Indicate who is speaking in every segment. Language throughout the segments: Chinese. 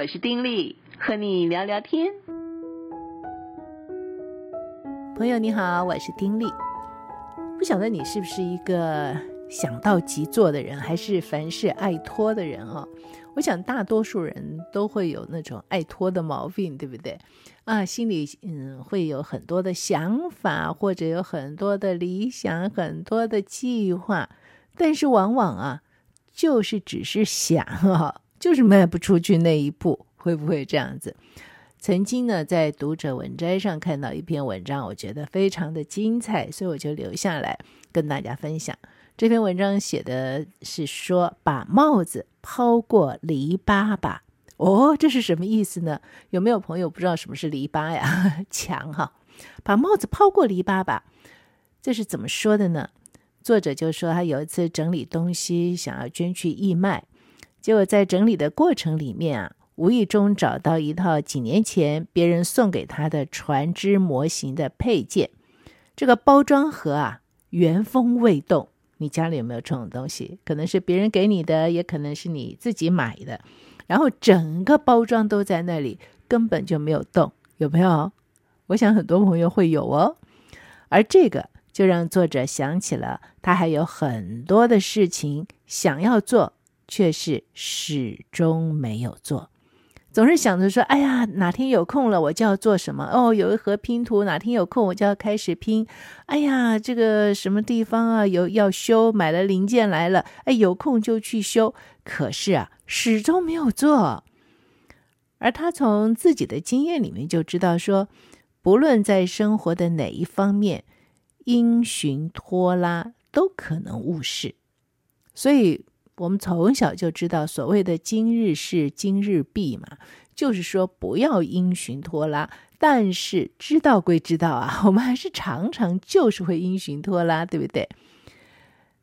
Speaker 1: 我是丁力，和你聊聊天。
Speaker 2: 朋友你好，我是丁力。不晓得你是不是一个想到即做的人，还是凡事爱拖的人哦？我想大多数人都会有那种爱拖的毛病，对不对？啊，心里嗯会有很多的想法，或者有很多的理想，很多的计划，但是往往啊，就是只是想啊。就是迈不出去那一步，会不会这样子？曾经呢，在读者文摘上看到一篇文章，我觉得非常的精彩，所以我就留下来跟大家分享。这篇文章写的是说，把帽子抛过篱笆吧。哦，这是什么意思呢？有没有朋友不知道什么是篱笆呀？墙哈，把帽子抛过篱笆吧，这是怎么说的呢？作者就说他有一次整理东西，想要捐去义卖。结果在整理的过程里面啊，无意中找到一套几年前别人送给他的船只模型的配件。这个包装盒啊，原封未动。你家里有没有这种东西？可能是别人给你的，也可能是你自己买的。然后整个包装都在那里，根本就没有动，有没有？我想很多朋友会有哦。而这个就让作者想起了他还有很多的事情想要做。却是始终没有做，总是想着说：“哎呀，哪天有空了，我就要做什么。哦，有一盒拼图，哪天有空我就要开始拼。哎呀，这个什么地方啊，有要修，买了零件来了，哎，有空就去修。可是啊，始终没有做。而他从自己的经验里面就知道说，不论在生活的哪一方面，因循拖拉都可能误事。所以。我们从小就知道，所谓的今日事今日毕嘛，就是说不要因循拖拉。但是知道归知道啊，我们还是常常就是会因循拖拉，对不对？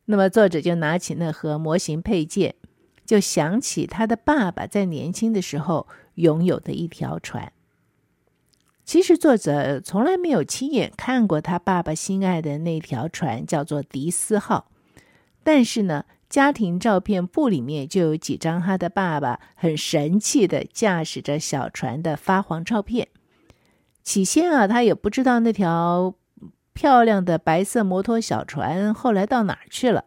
Speaker 2: 那么作者就拿起那盒模型配件，就想起他的爸爸在年轻的时候拥有的一条船。其实作者从来没有亲眼看过他爸爸心爱的那条船，叫做迪斯号。但是呢，家庭照片簿里面就有几张他的爸爸很神气的驾驶着小船的发黄照片。起先啊，他也不知道那条漂亮的白色摩托小船后来到哪儿去了。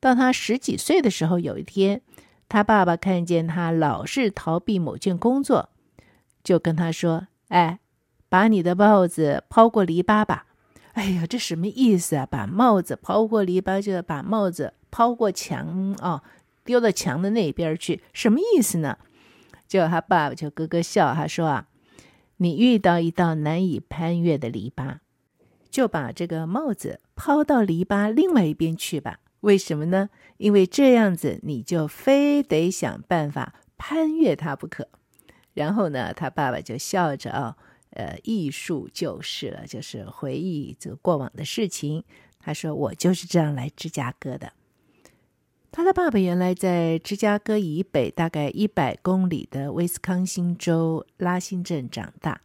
Speaker 2: 到他十几岁的时候，有一天，他爸爸看见他老是逃避某件工作，就跟他说：“哎，把你的帽子抛过篱笆吧。”哎呀，这什么意思啊？把帽子抛过篱笆，就把帽子。抛过墙哦，丢到墙的那边去，什么意思呢？就他爸爸就咯咯笑，他说啊，你遇到一道难以攀越的篱笆，就把这个帽子抛到篱笆另外一边去吧。为什么呢？因为这样子你就非得想办法攀越它不可。然后呢，他爸爸就笑着啊，呃，艺术就是了，就是回忆这个过往的事情。他说：“我就是这样来芝加哥的。”他的爸爸原来在芝加哥以北大概一百公里的威斯康星州拉辛镇长大。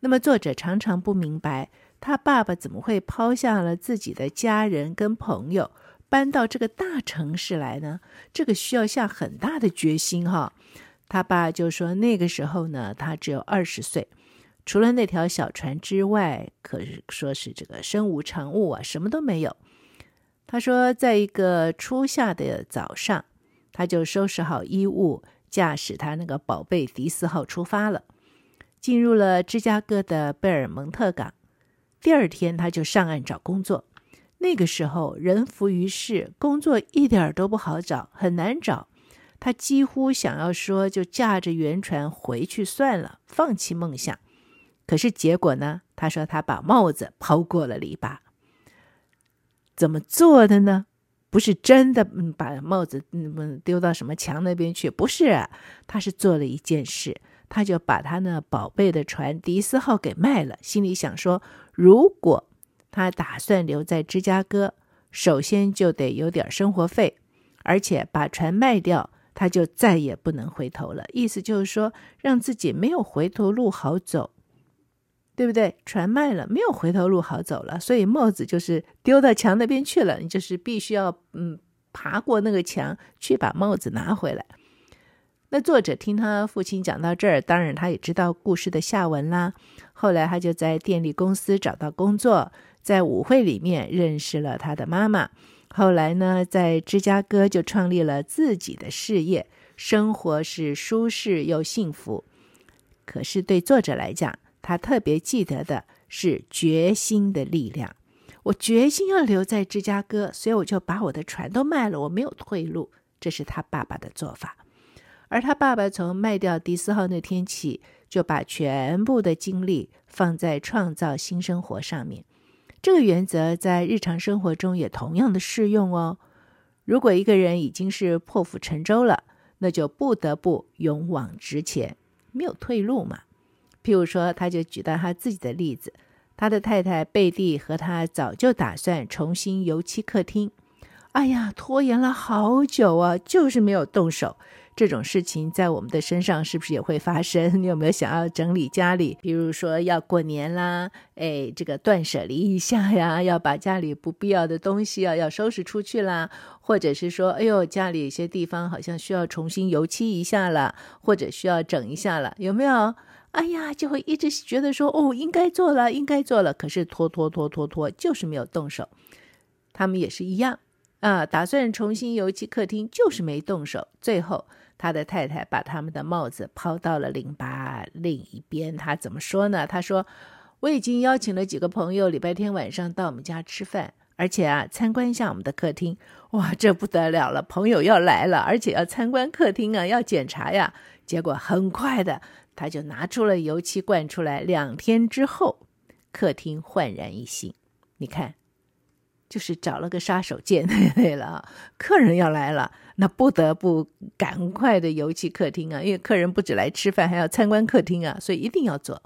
Speaker 2: 那么作者常常不明白，他爸爸怎么会抛下了自己的家人跟朋友，搬到这个大城市来呢？这个需要下很大的决心哈。他爸就说，那个时候呢，他只有二十岁，除了那条小船之外，可是说是这个身无长物啊，什么都没有。他说，在一个初夏的早上，他就收拾好衣物，驾驶他那个宝贝迪斯号出发了，进入了芝加哥的贝尔蒙特港。第二天，他就上岸找工作。那个时候，人浮于事，工作一点都不好找，很难找。他几乎想要说，就驾着圆船回去算了，放弃梦想。可是结果呢？他说他把帽子抛过了篱笆。怎么做的呢？不是真的，嗯，把帽子嗯丢到什么墙那边去，不是啊，他是做了一件事，他就把他那宝贝的船迪斯号给卖了，心里想说，如果他打算留在芝加哥，首先就得有点生活费，而且把船卖掉，他就再也不能回头了。意思就是说，让自己没有回头路好走。对不对？船卖了，没有回头路好走了，所以帽子就是丢到墙那边去了。你就是必须要嗯爬过那个墙去把帽子拿回来。那作者听他父亲讲到这儿，当然他也知道故事的下文啦。后来他就在电力公司找到工作，在舞会里面认识了他的妈妈。后来呢，在芝加哥就创立了自己的事业，生活是舒适又幸福。可是对作者来讲，他特别记得的是决心的力量。我决心要留在芝加哥，所以我就把我的船都卖了，我没有退路。这是他爸爸的做法。而他爸爸从卖掉迪斯号那天起，就把全部的精力放在创造新生活上面。这个原则在日常生活中也同样的适用哦。如果一个人已经是破釜沉舟了，那就不得不勇往直前，没有退路嘛。譬如说，他就举到他自己的例子，他的太太贝蒂和他早就打算重新油漆客厅。哎呀，拖延了好久啊，就是没有动手。这种事情在我们的身上是不是也会发生？你有没有想要整理家里？比如说要过年啦，哎，这个断舍离一下呀，要把家里不必要的东西啊要收拾出去啦，或者是说，哎呦，家里有些地方好像需要重新油漆一下了，或者需要整一下了，有没有？哎呀，就会一直觉得说，哦，应该做了，应该做了，可是拖拖拖拖拖，就是没有动手。他们也是一样啊，打算重新油漆客厅，就是没动手，最后。他的太太把他们的帽子抛到了淋巴另一边。他怎么说呢？他说：“我已经邀请了几个朋友，礼拜天晚上到我们家吃饭，而且啊，参观一下我们的客厅。哇，这不得了了！朋友要来了，而且要参观客厅啊，要检查呀。结果很快的，他就拿出了油漆罐出来。两天之后，客厅焕然一新。你看。”就是找了个杀手锏对了，客人要来了，那不得不赶快的油漆客厅啊，因为客人不止来吃饭，还要参观客厅啊，所以一定要做。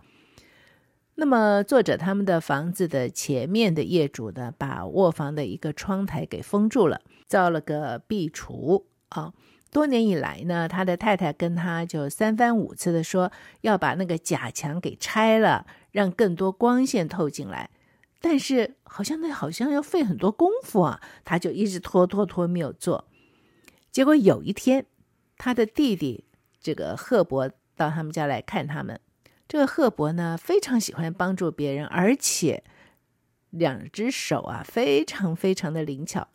Speaker 2: 那么作者他们的房子的前面的业主呢，把卧房的一个窗台给封住了，造了个壁橱啊。多年以来呢，他的太太跟他就三番五次的说要把那个假墙给拆了，让更多光线透进来。但是好像那好像要费很多功夫啊，他就一直拖拖拖没有做。结果有一天，他的弟弟这个赫伯到他们家来看他们。这个赫伯呢，非常喜欢帮助别人，而且两只手啊非常非常的灵巧。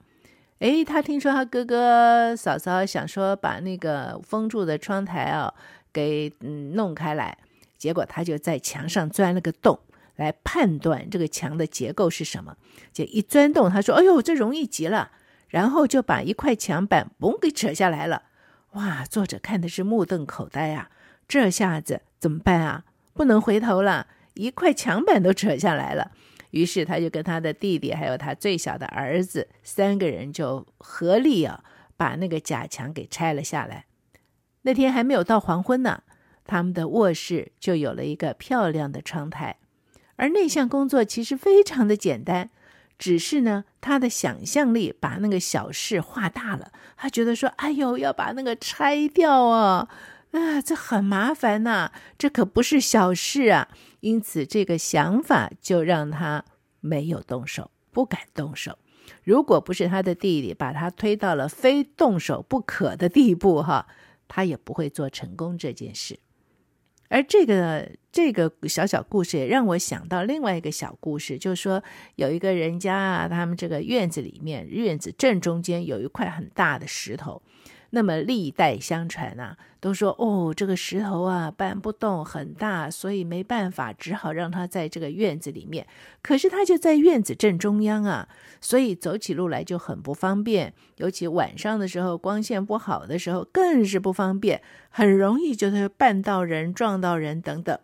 Speaker 2: 诶，他听说他哥哥嫂嫂想说把那个封住的窗台啊给嗯弄开来，结果他就在墙上钻了个洞。来判断这个墙的结构是什么，就一钻洞，他说：“哎呦，这容易极了。”然后就把一块墙板嘣给扯下来了。哇，作者看的是目瞪口呆啊！这下子怎么办啊？不能回头了，一块墙板都扯下来了。于是他就跟他的弟弟还有他最小的儿子三个人就合力啊，把那个假墙给拆了下来。那天还没有到黄昏呢，他们的卧室就有了一个漂亮的窗台。而那项工作其实非常的简单，只是呢，他的想象力把那个小事画大了。他觉得说：“哎呦，要把那个拆掉啊，啊，这很麻烦呐，这可不是小事啊。”因此，这个想法就让他没有动手，不敢动手。如果不是他的弟弟把他推到了非动手不可的地步，哈，他也不会做成功这件事。而这个这个小小故事也让我想到另外一个小故事，就是说有一个人家啊，他们这个院子里面，院子正中间有一块很大的石头。那么历代相传啊，都说哦，这个石头啊搬不动，很大，所以没办法，只好让它在这个院子里面。可是它就在院子正中央啊，所以走起路来就很不方便。尤其晚上的时候，光线不好的时候，更是不方便，很容易就是绊到人、撞到人等等。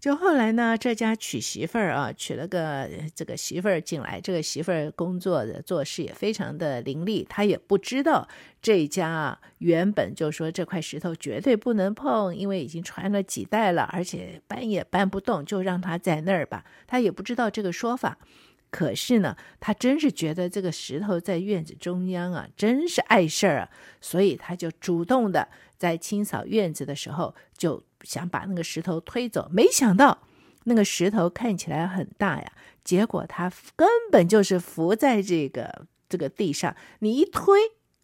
Speaker 2: 就后来呢，这家娶媳妇儿啊，娶了个这个媳妇儿进来。这个媳妇儿工作的做事也非常的伶俐，她也不知道这家啊原本就说这块石头绝对不能碰，因为已经传了几代了，而且搬也搬不动，就让它在那儿吧。她也不知道这个说法。可是呢，她真是觉得这个石头在院子中央啊，真是碍事儿啊，所以她就主动的在清扫院子的时候就。想把那个石头推走，没想到那个石头看起来很大呀，结果它根本就是浮在这个这个地上。你一推，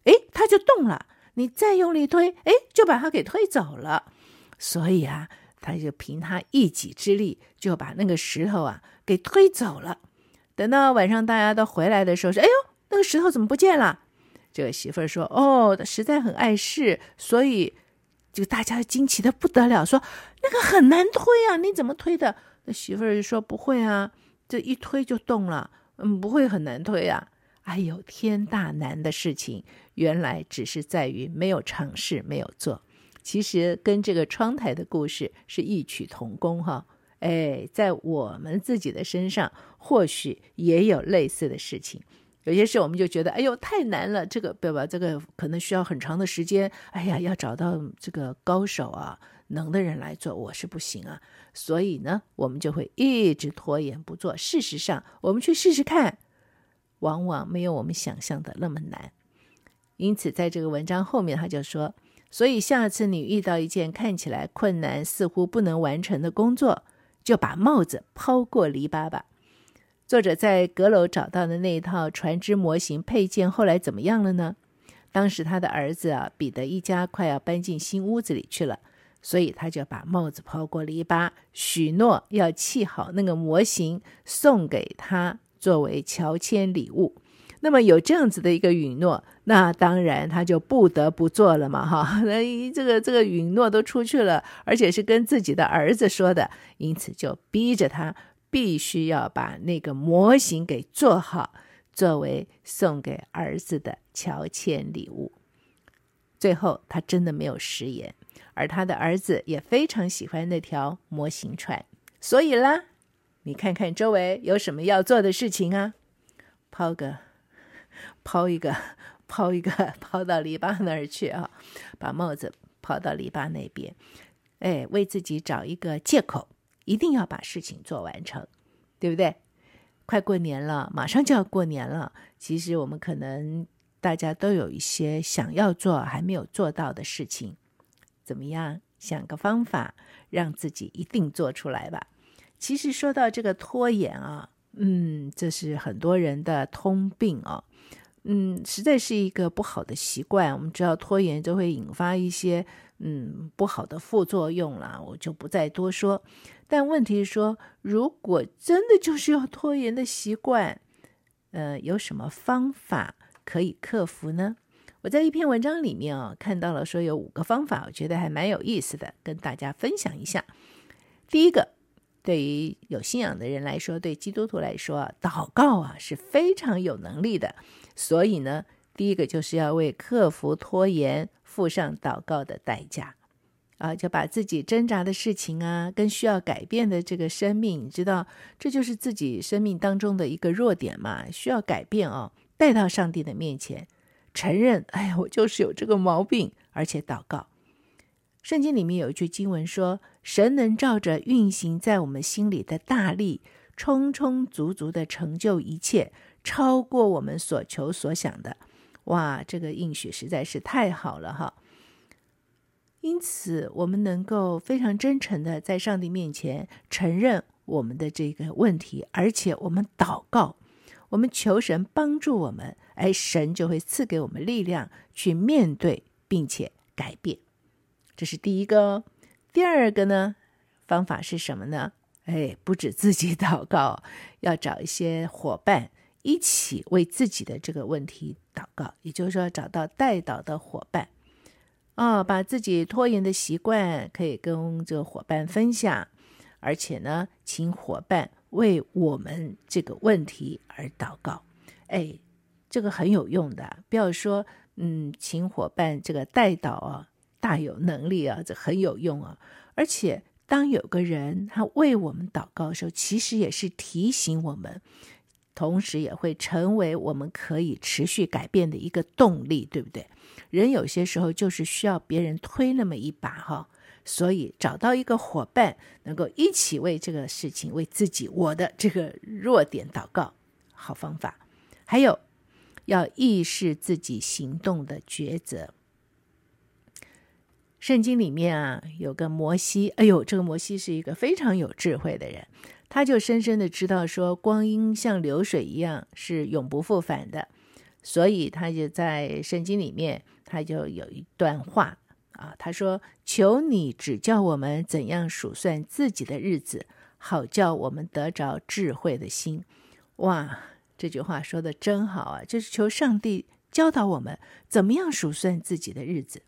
Speaker 2: 诶，它就动了。你再用力推，哎，就把它给推走了。所以啊，他就凭他一己之力，就把那个石头啊给推走了。等到晚上大家都回来的时候，说：“哎呦，那个石头怎么不见了？”这个媳妇儿说：“哦，实在很碍事，所以就大家惊奇的不得了，说那个很难推啊，你怎么推的？”那媳妇儿就说：“不会啊，这一推就动了，嗯，不会很难推啊。”哎呦，天大难的事情，原来只是在于没有尝试，没有做。其实跟这个窗台的故事是异曲同工哈。哎，在我们自己的身上，或许也有类似的事情。有些事我们就觉得，哎呦，太难了，这个对吧？这个可能需要很长的时间。哎呀，要找到这个高手啊，能的人来做，我是不行啊。所以呢，我们就会一直拖延不做。事实上，我们去试试看，往往没有我们想象的那么难。因此，在这个文章后面，他就说：所以下次你遇到一件看起来困难、似乎不能完成的工作，就把帽子抛过篱笆吧。作者在阁楼找到的那一套船只模型配件后来怎么样了呢？当时他的儿子啊，彼得一家快要搬进新屋子里去了，所以他就把帽子抛过篱笆，许诺要砌好那个模型送给他作为乔迁礼物。那么有这样子的一个允诺，那当然他就不得不做了嘛，哈，那这个这个允诺都出去了，而且是跟自己的儿子说的，因此就逼着他必须要把那个模型给做好，作为送给儿子的乔迁礼物。最后他真的没有食言，而他的儿子也非常喜欢那条模型船，所以啦，你看看周围有什么要做的事情啊，抛个。抛一个，抛一个，抛到篱笆那儿去啊！把帽子抛到篱笆那边，哎，为自己找一个借口，一定要把事情做完成，对不对？快过年了，马上就要过年了。其实我们可能大家都有一些想要做还没有做到的事情，怎么样？想个方法，让自己一定做出来吧。其实说到这个拖延啊。嗯，这是很多人的通病哦。嗯，实在是一个不好的习惯。我们知道拖延就会引发一些嗯不好的副作用了，我就不再多说。但问题是说，如果真的就是要拖延的习惯，呃，有什么方法可以克服呢？我在一篇文章里面啊、看到了说有五个方法，我觉得还蛮有意思的，跟大家分享一下。第一个。对于有信仰的人来说，对基督徒来说，祷告啊是非常有能力的。所以呢，第一个就是要为克服拖延付上祷告的代价啊，就把自己挣扎的事情啊，跟需要改变的这个生命，你知道，这就是自己生命当中的一个弱点嘛，需要改变哦，带到上帝的面前，承认，哎呀，我就是有这个毛病，而且祷告。圣经里面有一句经文说：“神能照着运行在我们心里的大力，充充足足的成就一切，超过我们所求所想的。”哇，这个应许实在是太好了哈！因此，我们能够非常真诚的在上帝面前承认我们的这个问题，而且我们祷告，我们求神帮助我们，哎，神就会赐给我们力量去面对，并且改变。这是第一个哦，第二个呢，方法是什么呢？哎，不止自己 祷告，要找一些伙伴一起为自己的这个问题祷告。也就是说，找到代祷的伙伴，哦，把自己拖延的习惯可以跟这个伙伴分享，而且呢，请伙伴为我们这个问题而祷告。哎，这个很有用的，不要说嗯，请伙伴这个代祷啊。大有能力啊，这很有用啊！而且，当有个人他为我们祷告的时候，其实也是提醒我们，同时也会成为我们可以持续改变的一个动力，对不对？人有些时候就是需要别人推那么一把哈，所以找到一个伙伴，能够一起为这个事情、为自己、我的这个弱点祷告，好方法。还有，要意识自己行动的抉择。圣经里面啊，有个摩西，哎呦，这个摩西是一个非常有智慧的人，他就深深的知道说，光阴像流水一样，是永不复返的，所以他就在圣经里面他就有一段话啊，他说：“求你指教我们怎样数算自己的日子，好叫我们得着智慧的心。”哇，这句话说得真好啊！就是求上帝教导我们怎么样数算自己的日子。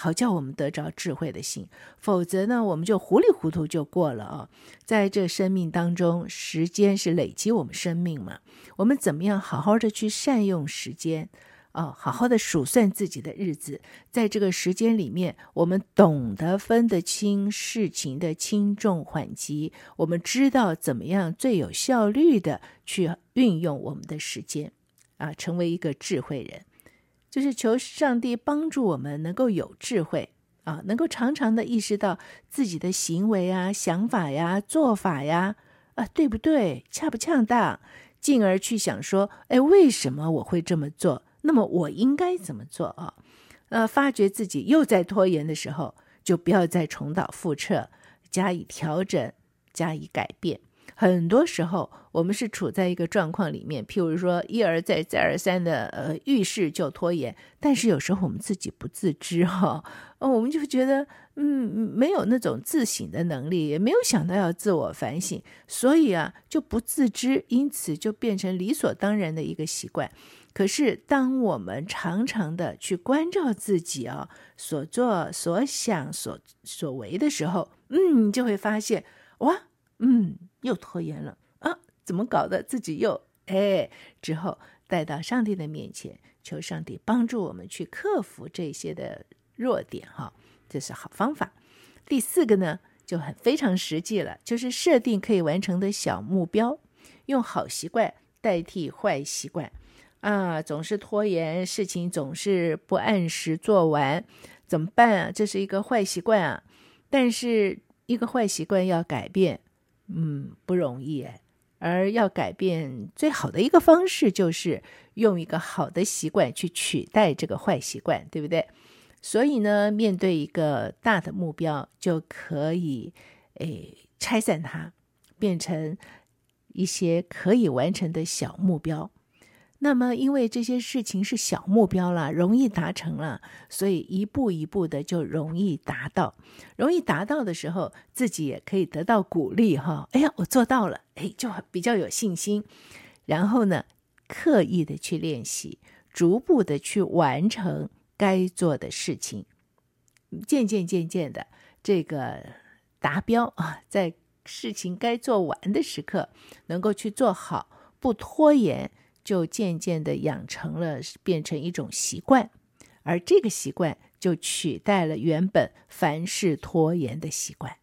Speaker 2: 好叫我们得着智慧的心，否则呢，我们就糊里糊涂就过了啊！在这生命当中，时间是累积我们生命嘛，我们怎么样好好的去善用时间啊？好好的数算自己的日子，在这个时间里面，我们懂得分得清事情的轻重缓急，我们知道怎么样最有效率的去运用我们的时间啊，成为一个智慧人。就是求上帝帮助我们能够有智慧啊，能够常常的意识到自己的行为啊、想法呀、做法呀，啊，对不对？恰不恰当？进而去想说，哎，为什么我会这么做？那么我应该怎么做啊？呃，发觉自己又在拖延的时候，就不要再重蹈覆辙，加以调整，加以改变。很多时候，我们是处在一个状况里面，譬如说一而再、再而三的呃遇事就拖延，但是有时候我们自己不自知哈，呃，我们就觉得嗯没有那种自省的能力，也没有想到要自我反省，所以啊就不自知，因此就变成理所当然的一个习惯。可是当我们常常的去关照自己啊所做所想所所为的时候，嗯，你就会发现哇。嗯，又拖延了啊？怎么搞的？自己又哎，之后带到上帝的面前，求上帝帮助我们去克服这些的弱点哈，这是好方法。第四个呢，就很非常实际了，就是设定可以完成的小目标，用好习惯代替坏习惯啊，总是拖延，事情总是不按时做完，怎么办啊？这是一个坏习惯啊，但是一个坏习惯要改变。嗯，不容易，而要改变最好的一个方式，就是用一个好的习惯去取代这个坏习惯，对不对？所以呢，面对一个大的目标，就可以诶拆散它，变成一些可以完成的小目标。那么，因为这些事情是小目标了，容易达成了，所以一步一步的就容易达到。容易达到的时候，自己也可以得到鼓励哈。哎呀，我做到了，哎，就比较有信心。然后呢，刻意的去练习，逐步的去完成该做的事情，渐渐渐渐的，这个达标啊，在事情该做完的时刻，能够去做好，不拖延。就渐渐的养成了，变成一种习惯，而这个习惯就取代了原本凡事拖延的习惯。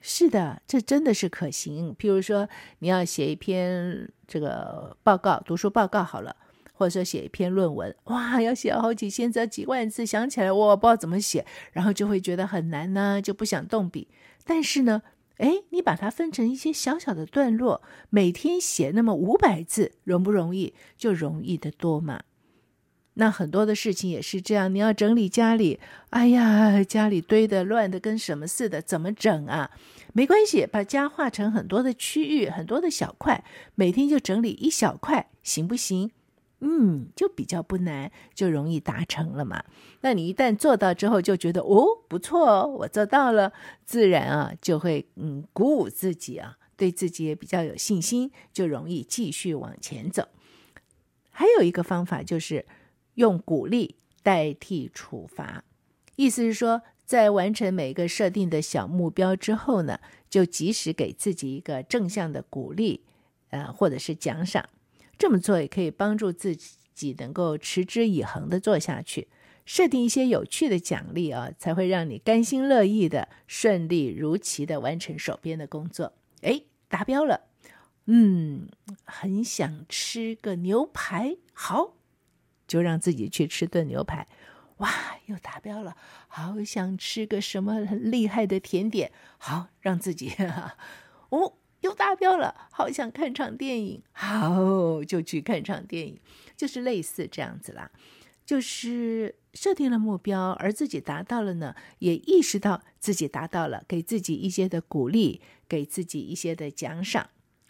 Speaker 2: 是的，这真的是可行。譬如说，你要写一篇这个报告，读书报告好了，或者说写一篇论文，哇，要写好几千字、几万字，想起来我不知道怎么写，然后就会觉得很难呢，就不想动笔。但是呢，哎，你把它分成一些小小的段落，每天写那么五百字，容不容易？就容易得多嘛。那很多的事情也是这样，你要整理家里，哎呀，家里堆的乱的跟什么似的，怎么整啊？没关系，把家划成很多的区域，很多的小块，每天就整理一小块，行不行？嗯，就比较不难，就容易达成了嘛。那你一旦做到之后，就觉得哦，不错哦，我做到了，自然啊就会嗯鼓舞自己啊，对自己也比较有信心，就容易继续往前走。还有一个方法就是用鼓励代替处罚，意思是说，在完成每个设定的小目标之后呢，就及时给自己一个正向的鼓励，呃，或者是奖赏。这么做也可以帮助自己能够持之以恒地做下去。设定一些有趣的奖励啊，才会让你甘心乐意的顺利如期的完成手边的工作。哎，达标了，嗯，很想吃个牛排，好，就让自己去吃顿牛排。哇，又达标了，好想吃个什么厉害的甜点，好，让自己，哈哈，哦。又达标了，好想看场电影，好，就去看场电影，就是类似这样子啦。就是设定了目标，而自己达到了呢，也意识到自己达到了，给自己一些的鼓励，给自己一些的奖赏，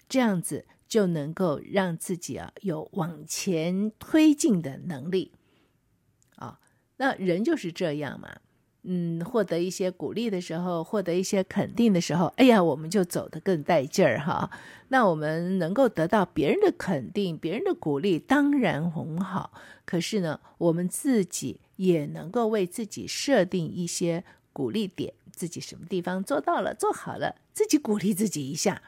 Speaker 2: 这样子就能够让自己啊有往前推进的能力啊。那人就是这样嘛。嗯，获得一些鼓励的时候，获得一些肯定的时候，哎呀，我们就走得更带劲儿哈。那我们能够得到别人的肯定、别人的鼓励，当然很好。可是呢，我们自己也能够为自己设定一些鼓励点，自己什么地方做到了、做好了，自己鼓励自己一下。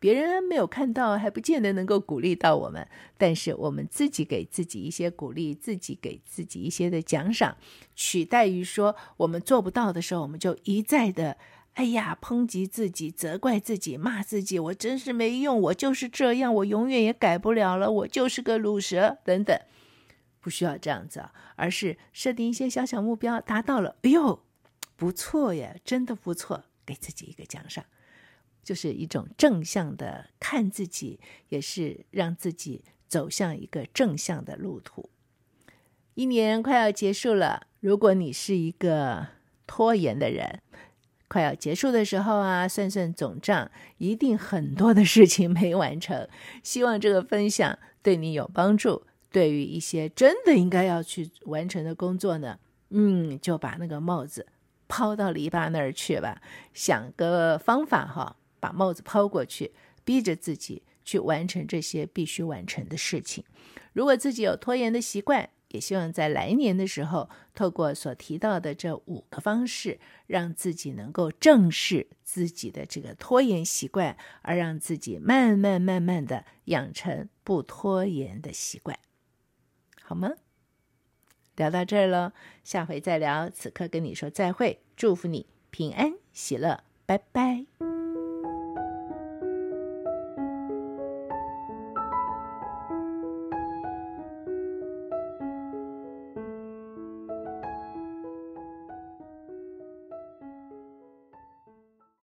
Speaker 2: 别人没有看到，还不见得能够鼓励到我们。但是我们自己给自己一些鼓励，自己给自己一些的奖赏，取代于说我们做不到的时候，我们就一再的哎呀抨击自己、责怪自己、骂自己，我真是没用，我就是这样，我永远也改不了了，我就是个鲁蛇等等。不需要这样子啊，而是设定一些小小目标，达到了，哎呦，不错呀，真的不错，给自己一个奖赏。就是一种正向的看自己，也是让自己走向一个正向的路途。一年快要结束了，如果你是一个拖延的人，快要结束的时候啊，算算总账，一定很多的事情没完成。希望这个分享对你有帮助。对于一些真的应该要去完成的工作呢，嗯，就把那个帽子抛到篱笆那儿去吧，想个方法哈。把帽子抛过去，逼着自己去完成这些必须完成的事情。如果自己有拖延的习惯，也希望在来年的时候，透过所提到的这五个方式，让自己能够正视自己的这个拖延习惯，而让自己慢慢慢慢的养成不拖延的习惯，好吗？聊到这儿了，下回再聊。此刻跟你说再会，祝福你平安喜乐，拜拜。